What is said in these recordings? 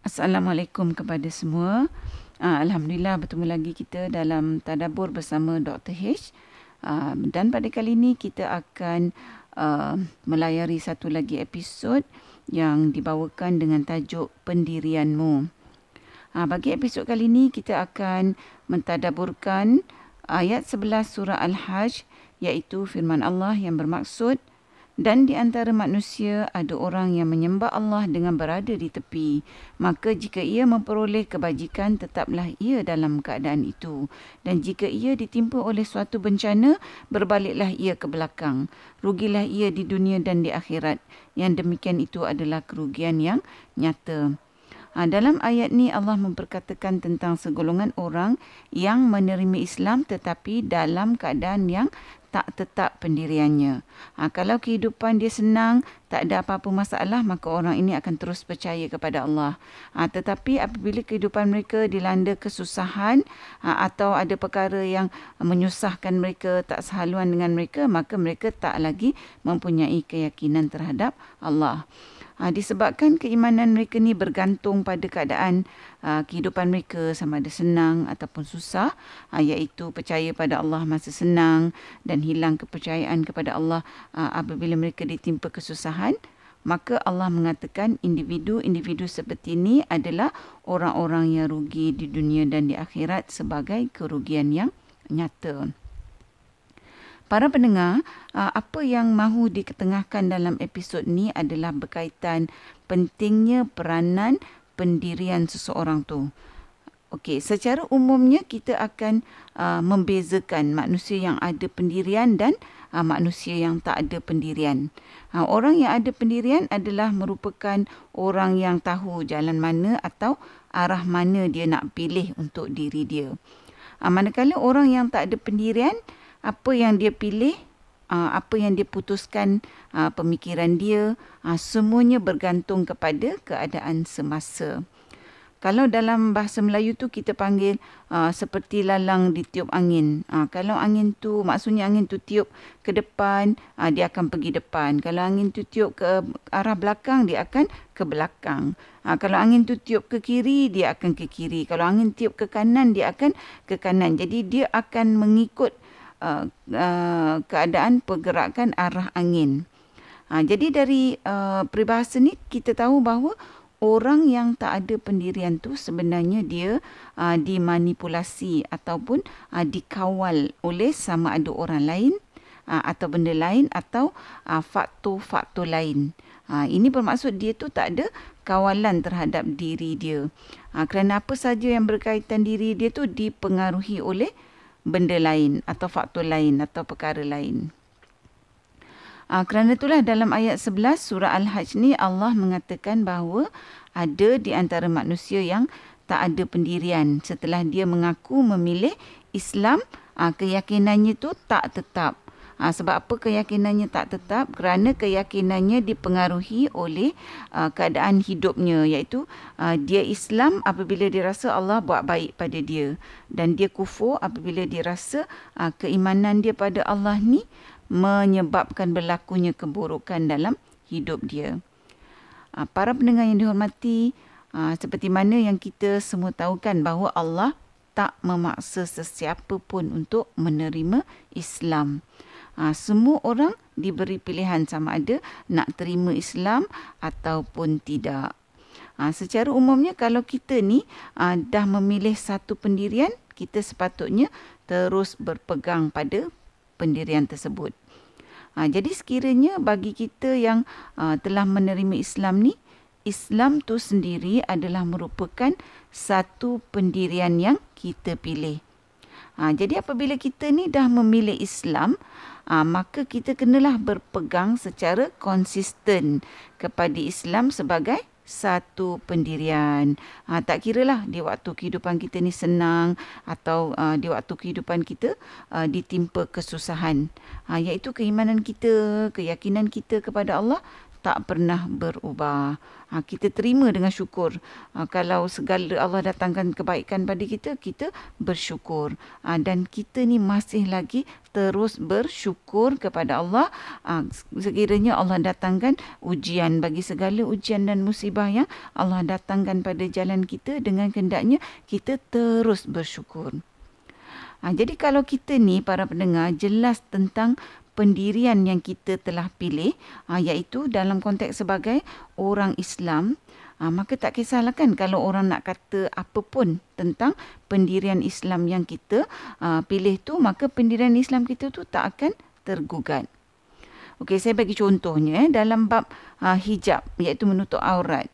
Assalamualaikum kepada semua. Uh, Alhamdulillah bertemu lagi kita dalam tadabur bersama Dr. H. Uh, dan pada kali ini kita akan uh, melayari satu lagi episod yang dibawakan dengan tajuk Pendirianmu. Bagi episod kali ini kita akan mentadaburkan ayat 11 surah Al-Hajj iaitu firman Allah yang bermaksud dan di antara manusia ada orang yang menyembah Allah dengan berada di tepi. Maka jika ia memperoleh kebajikan, tetaplah ia dalam keadaan itu. Dan jika ia ditimpa oleh suatu bencana, berbaliklah ia ke belakang. Rugilah ia di dunia dan di akhirat. Yang demikian itu adalah kerugian yang nyata. Ha, dalam ayat ni Allah memperkatakan tentang segolongan orang yang menerima Islam tetapi dalam keadaan yang tak tetap pendiriannya. Ha, kalau kehidupan dia senang, tak ada apa-apa masalah, maka orang ini akan terus percaya kepada Allah. Ha, tetapi apabila kehidupan mereka dilanda kesusahan ha, atau ada perkara yang menyusahkan mereka, tak sehaluan dengan mereka, maka mereka tak lagi mempunyai keyakinan terhadap Allah. Ha, disebabkan keimanan mereka ni bergantung pada keadaan uh, kehidupan mereka sama ada senang ataupun susah uh, iaitu percaya pada Allah masa senang dan hilang kepercayaan kepada Allah uh, apabila mereka ditimpa kesusahan maka Allah mengatakan individu-individu seperti ini adalah orang-orang yang rugi di dunia dan di akhirat sebagai kerugian yang nyata. Para pendengar, uh, apa yang mahu diketengahkan dalam episod ini adalah berkaitan pentingnya peranan pendirian seseorang tu. Okey, secara umumnya kita akan uh, membezakan manusia yang ada pendirian dan uh, manusia yang tak ada pendirian. Orang yang ada pendirian adalah merupakan orang yang tahu jalan mana atau arah mana dia nak pilih untuk diri dia. Manakala orang yang tak ada pendirian, apa yang dia pilih, uh, apa yang dia putuskan, uh, pemikiran dia, uh, semuanya bergantung kepada keadaan semasa. Kalau dalam bahasa Melayu tu kita panggil uh, seperti lalang ditiup angin. Uh, kalau angin tu maksudnya angin tu tiup ke depan, uh, dia akan pergi depan. Kalau angin tu tiup ke arah belakang, dia akan ke belakang. Uh, kalau angin tu tiup ke kiri, dia akan ke kiri. Kalau angin tiup ke kanan, dia akan ke kanan. Jadi dia akan mengikut uh, uh, keadaan pergerakan arah angin. Uh, jadi dari uh, peribahasa ni kita tahu bahawa orang yang tak ada pendirian tu sebenarnya dia uh, dimanipulasi ataupun uh, dikawal oleh sama ada orang lain uh, atau benda lain atau uh, faktor-faktor lain. Uh, ini bermaksud dia tu tak ada kawalan terhadap diri dia. Uh, kerana apa saja yang berkaitan diri dia tu dipengaruhi oleh benda lain atau faktor lain atau perkara lain. Uh, kerana itulah dalam ayat 11 surah Al-Hajj ni Allah mengatakan bahawa ada di antara manusia yang tak ada pendirian setelah dia mengaku memilih Islam uh, keyakinannya tu tak tetap Ha, sebab apa keyakinannya tak tetap? Kerana keyakinannya dipengaruhi oleh uh, keadaan hidupnya iaitu uh, dia Islam apabila dia rasa Allah buat baik pada dia dan dia kufur apabila dia rasa uh, keimanan dia pada Allah ni menyebabkan berlakunya keburukan dalam hidup dia. Uh, para pendengar yang dihormati, uh, seperti mana yang kita semua tahu kan bahawa Allah tak memaksa sesiapa pun untuk menerima Islam ha, semua orang diberi pilihan sama ada nak terima Islam ataupun tidak. Ha, secara umumnya kalau kita ni ha, dah memilih satu pendirian, kita sepatutnya terus berpegang pada pendirian tersebut. Ha, jadi sekiranya bagi kita yang ha, telah menerima Islam ni, Islam tu sendiri adalah merupakan satu pendirian yang kita pilih. Ha, jadi apabila kita ni dah memilih Islam, ha, maka kita kenalah berpegang secara konsisten kepada Islam sebagai satu pendirian. Ha, tak kiralah di waktu kehidupan kita ni senang atau uh, di waktu kehidupan kita uh, ditimpa kesusahan. Ha, iaitu keimanan kita, keyakinan kita kepada Allah tak pernah berubah. Ha, kita terima dengan syukur. Ha, kalau segala Allah datangkan kebaikan pada kita, kita bersyukur. Ha, dan kita ni masih lagi terus bersyukur kepada Allah. Ha, sekiranya Allah datangkan ujian bagi segala ujian dan musibah yang Allah datangkan pada jalan kita dengan kendaknya, kita terus bersyukur. Ha, jadi kalau kita ni para pendengar jelas tentang pendirian yang kita telah pilih uh, iaitu dalam konteks sebagai orang Islam uh, maka tak kisahlah kan kalau orang nak kata apa pun tentang pendirian Islam yang kita uh, pilih tu maka pendirian Islam kita tu tak akan tergugat. Okey saya bagi contohnya eh, dalam bab hijab iaitu menutup aurat.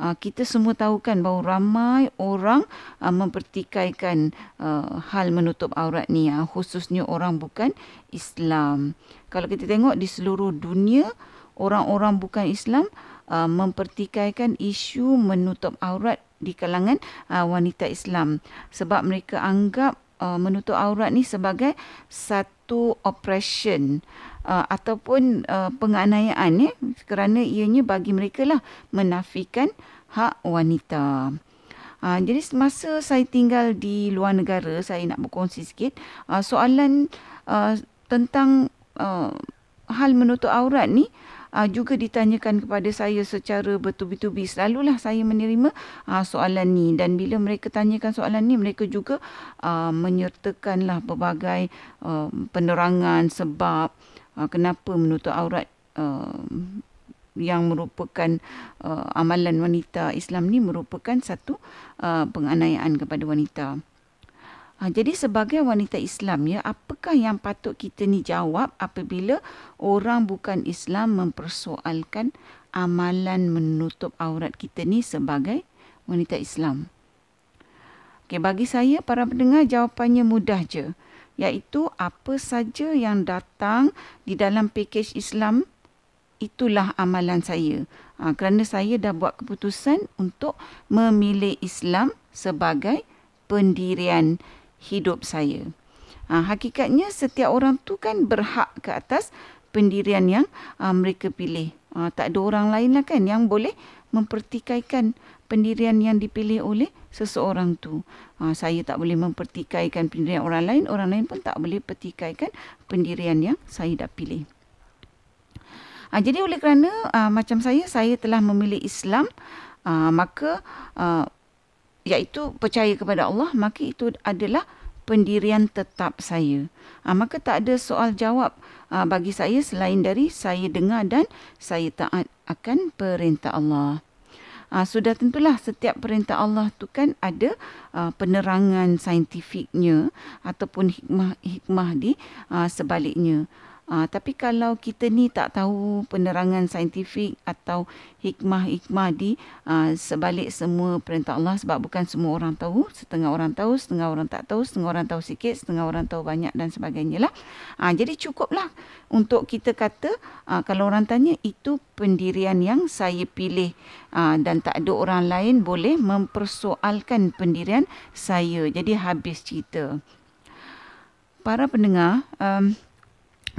Uh, kita semua tahu kan bahawa ramai orang uh, mempertikaikan uh, hal menutup aurat ni. Uh, khususnya orang bukan Islam. Kalau kita tengok di seluruh dunia orang-orang bukan Islam uh, mempertikaikan isu menutup aurat di kalangan uh, wanita Islam. Sebab mereka anggap uh, menutup aurat ni sebagai satu operation uh, ataupun uh, penganiayaan ya kerana ianya bagi mereka lah menafikan hak wanita. Uh, jadi semasa saya tinggal di luar negara, saya nak berkongsi sikit uh, soalan uh, tentang uh, hal menutup aurat ni uh, juga ditanyakan kepada saya secara bertubi-tubi. Selalulah saya menerima uh, soalan ni dan bila mereka tanyakan soalan ni mereka juga uh, menyertakanlah berbagai uh, penerangan sebab uh, kenapa menutup aurat uh, yang merupakan uh, amalan wanita Islam ni merupakan satu penganiayaan kepada wanita. Jadi sebagai wanita Islam ya, apakah yang patut kita ni jawab apabila orang bukan Islam mempersoalkan amalan menutup aurat kita ni sebagai wanita Islam? Okay, bagi saya para pendengar jawapannya mudah je iaitu apa saja yang datang di dalam pakej Islam itulah amalan saya. Ha, kerana saya dah buat keputusan untuk memilih Islam sebagai pendirian hidup saya. Ha, hakikatnya setiap orang tu kan berhak ke atas pendirian yang ha, mereka pilih. Ha, tak ada orang lain lah kan yang boleh mempertikaikan pendirian yang dipilih oleh seseorang tu. Ha, saya tak boleh mempertikaikan pendirian orang lain, orang lain pun tak boleh pertikaikan pendirian yang saya dah pilih. Ha, jadi oleh kerana uh, macam saya, saya telah memilih Islam, uh, maka uh, iaitu percaya kepada Allah, maka itu adalah pendirian tetap saya. Uh, maka tak ada soal jawab uh, bagi saya selain dari saya dengar dan saya taat akan perintah Allah. Uh, sudah tentulah setiap perintah Allah tu kan ada uh, penerangan saintifiknya ataupun hikmah-hikmah di uh, sebaliknya. Uh, tapi kalau kita ni tak tahu penerangan saintifik atau hikmah-hikmah di uh, sebalik semua perintah Allah sebab bukan semua orang tahu, setengah orang tahu, setengah orang tak tahu, setengah orang tahu sikit, setengah orang tahu banyak dan sebagainya lah. Uh, jadi cukuplah untuk kita kata uh, kalau orang tanya itu pendirian yang saya pilih uh, dan tak ada orang lain boleh mempersoalkan pendirian saya. Jadi habis cerita. Para pendengar, um,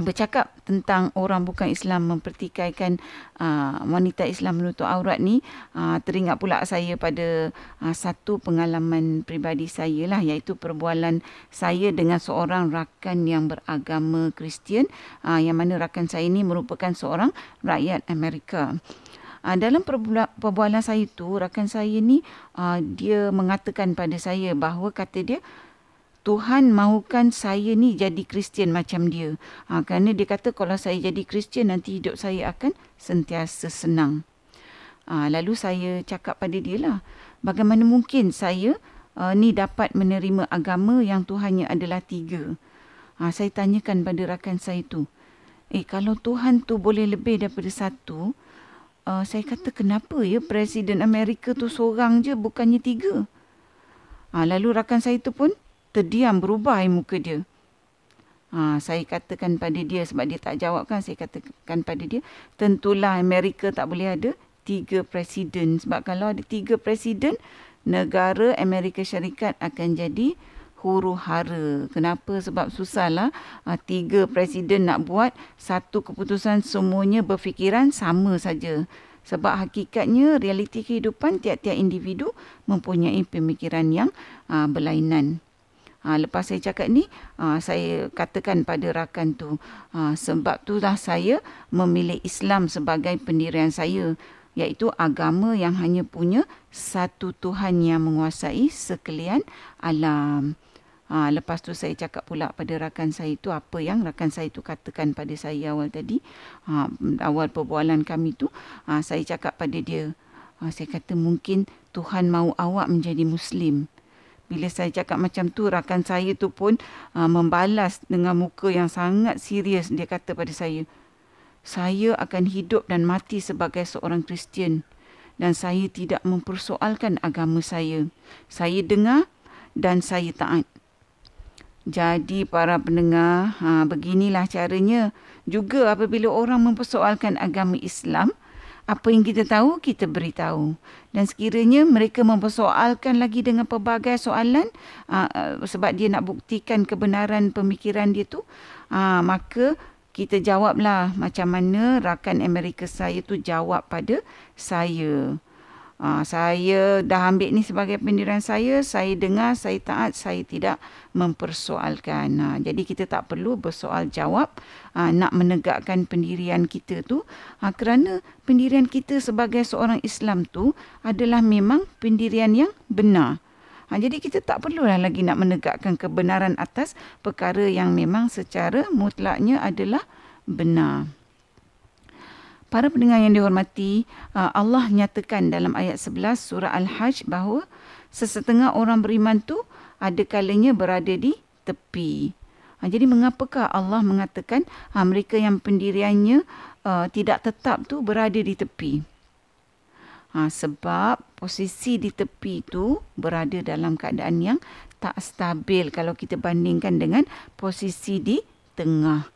bercakap tentang orang bukan Islam mempertikaikan uh, wanita Islam menutup aurat ni uh, teringat pula saya pada uh, satu pengalaman peribadi saya lah iaitu perbualan saya dengan seorang rakan yang beragama Kristian uh, yang mana rakan saya ini merupakan seorang rakyat Amerika. Uh, dalam perbualan saya itu rakan saya ni uh, dia mengatakan pada saya bahawa kata dia Tuhan mahukan saya ni jadi Kristian macam dia. Ha, kerana dia kata kalau saya jadi Kristian nanti hidup saya akan sentiasa senang. Ha, lalu saya cakap pada dia lah. Bagaimana mungkin saya uh, ni dapat menerima agama yang Tuhannya adalah tiga. Ha, saya tanyakan pada rakan saya tu. Eh kalau Tuhan tu boleh lebih daripada satu. Uh, saya kata kenapa ya Presiden Amerika tu seorang je bukannya tiga. Ha, lalu rakan saya tu pun terdiam berubah air muka dia. Ha, saya katakan pada dia sebab dia tak jawab kan saya katakan pada dia tentulah Amerika tak boleh ada tiga presiden sebab kalau ada tiga presiden negara Amerika Syarikat akan jadi huru hara. Kenapa? Sebab susahlah uh, tiga presiden nak buat satu keputusan semuanya berfikiran sama saja. Sebab hakikatnya realiti kehidupan tiap-tiap individu mempunyai pemikiran yang uh, berlainan. Ha, lepas saya cakap ni, ha, saya katakan pada rakan tu, ha, sebab itulah saya memilih Islam sebagai pendirian saya iaitu agama yang hanya punya satu Tuhan yang menguasai sekalian alam. Ha, lepas tu saya cakap pula pada rakan saya itu apa yang rakan saya itu katakan pada saya awal tadi. Ha, awal perbualan kami tu ha, saya cakap pada dia. Ha, saya kata mungkin Tuhan mahu awak menjadi Muslim. Bila saya cakap macam tu rakan saya tu pun ha, membalas dengan muka yang sangat serius. Dia kata pada saya, saya akan hidup dan mati sebagai seorang Kristian dan saya tidak mempersoalkan agama saya. Saya dengar dan saya taat. Jadi para pendengar, ha, beginilah caranya. Juga apabila orang mempersoalkan agama Islam, apa yang kita tahu, kita beritahu. Dan sekiranya mereka mempersoalkan lagi dengan pelbagai soalan, ha, sebab dia nak buktikan kebenaran pemikiran dia tu, ha, maka kita jawablah macam mana rakan Amerika saya tu jawab pada saya. Ha, saya dah ambil ni sebagai pendirian saya, saya dengar, saya taat, saya tidak mempersoalkan. Ha, jadi kita tak perlu bersoal jawab ha, nak menegakkan pendirian kita tu ha, kerana pendirian kita sebagai seorang Islam tu adalah memang pendirian yang benar. Ha, jadi kita tak perlulah lagi nak menegakkan kebenaran atas perkara yang memang secara mutlaknya adalah benar. Para pendengar yang dihormati, uh, Allah nyatakan dalam ayat 11 surah Al-Hajj bahawa sesetengah orang beriman tu ada kalanya berada di tepi. Ha, jadi mengapakah Allah mengatakan ha, mereka yang pendiriannya uh, tidak tetap tu berada di tepi? Sebab posisi di tepi itu berada dalam keadaan yang tak stabil kalau kita bandingkan dengan posisi di tengah.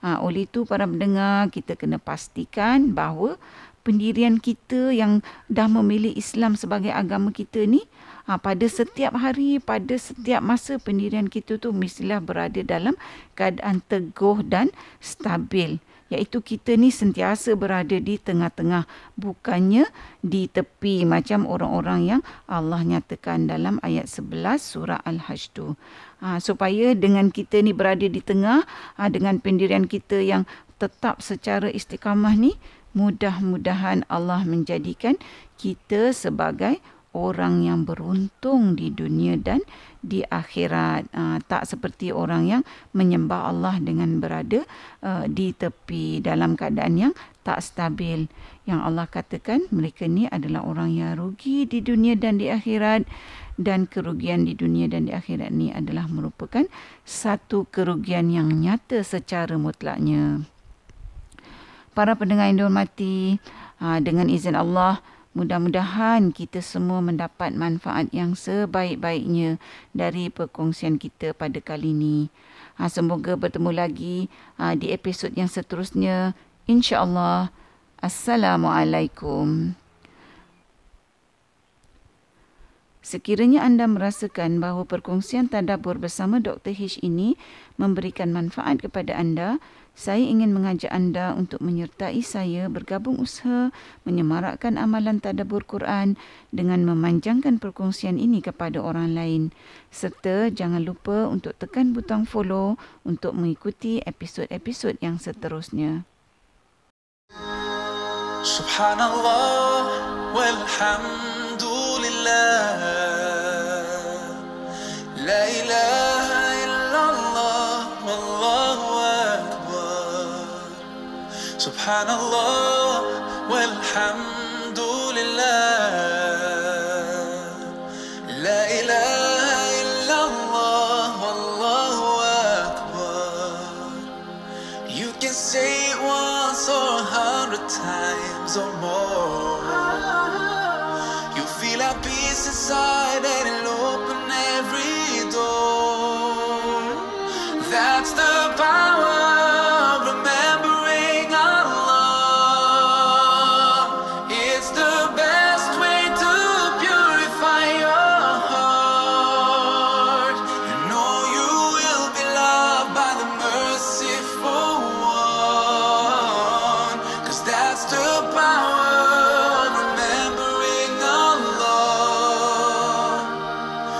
Ha, oleh itu para pendengar kita kena pastikan bahawa pendirian kita yang dah memilih Islam sebagai agama kita ni ha, pada setiap hari, pada setiap masa pendirian kita tu mestilah berada dalam keadaan teguh dan stabil iaitu kita ni sentiasa berada di tengah-tengah bukannya di tepi macam orang-orang yang Allah nyatakan dalam ayat 11 surah Al-Hajj tu. Ha, supaya dengan kita ni berada di tengah ha, dengan pendirian kita yang tetap secara istiqamah ni mudah-mudahan Allah menjadikan kita sebagai orang yang beruntung di dunia dan di akhirat. Uh, tak seperti orang yang menyembah Allah dengan berada uh, di tepi dalam keadaan yang tak stabil. Yang Allah katakan mereka ni adalah orang yang rugi di dunia dan di akhirat. Dan kerugian di dunia dan di akhirat ni adalah merupakan satu kerugian yang nyata secara mutlaknya. Para pendengar yang dihormati uh, dengan izin Allah Mudah-mudahan kita semua mendapat manfaat yang sebaik-baiknya dari perkongsian kita pada kali ini. Ha, semoga bertemu lagi ha, di episod yang seterusnya. InsyaAllah. Assalamualaikum. Sekiranya anda merasakan bahawa perkongsian tadabur bersama Dr. H ini memberikan manfaat kepada anda, saya ingin mengajak anda untuk menyertai saya bergabung usaha menyemarakkan amalan tadabbur Quran dengan memanjangkan perkongsian ini kepada orang lain. Serta jangan lupa untuk tekan butang follow untuk mengikuti episod-episod yang seterusnya. Subhanallah walhamdulillah سبحان الله والحمد لله لا إله إلا الله والله أكبر You can say it once or a hundred times or more. You feel at peace inside and it'll open every door. That's the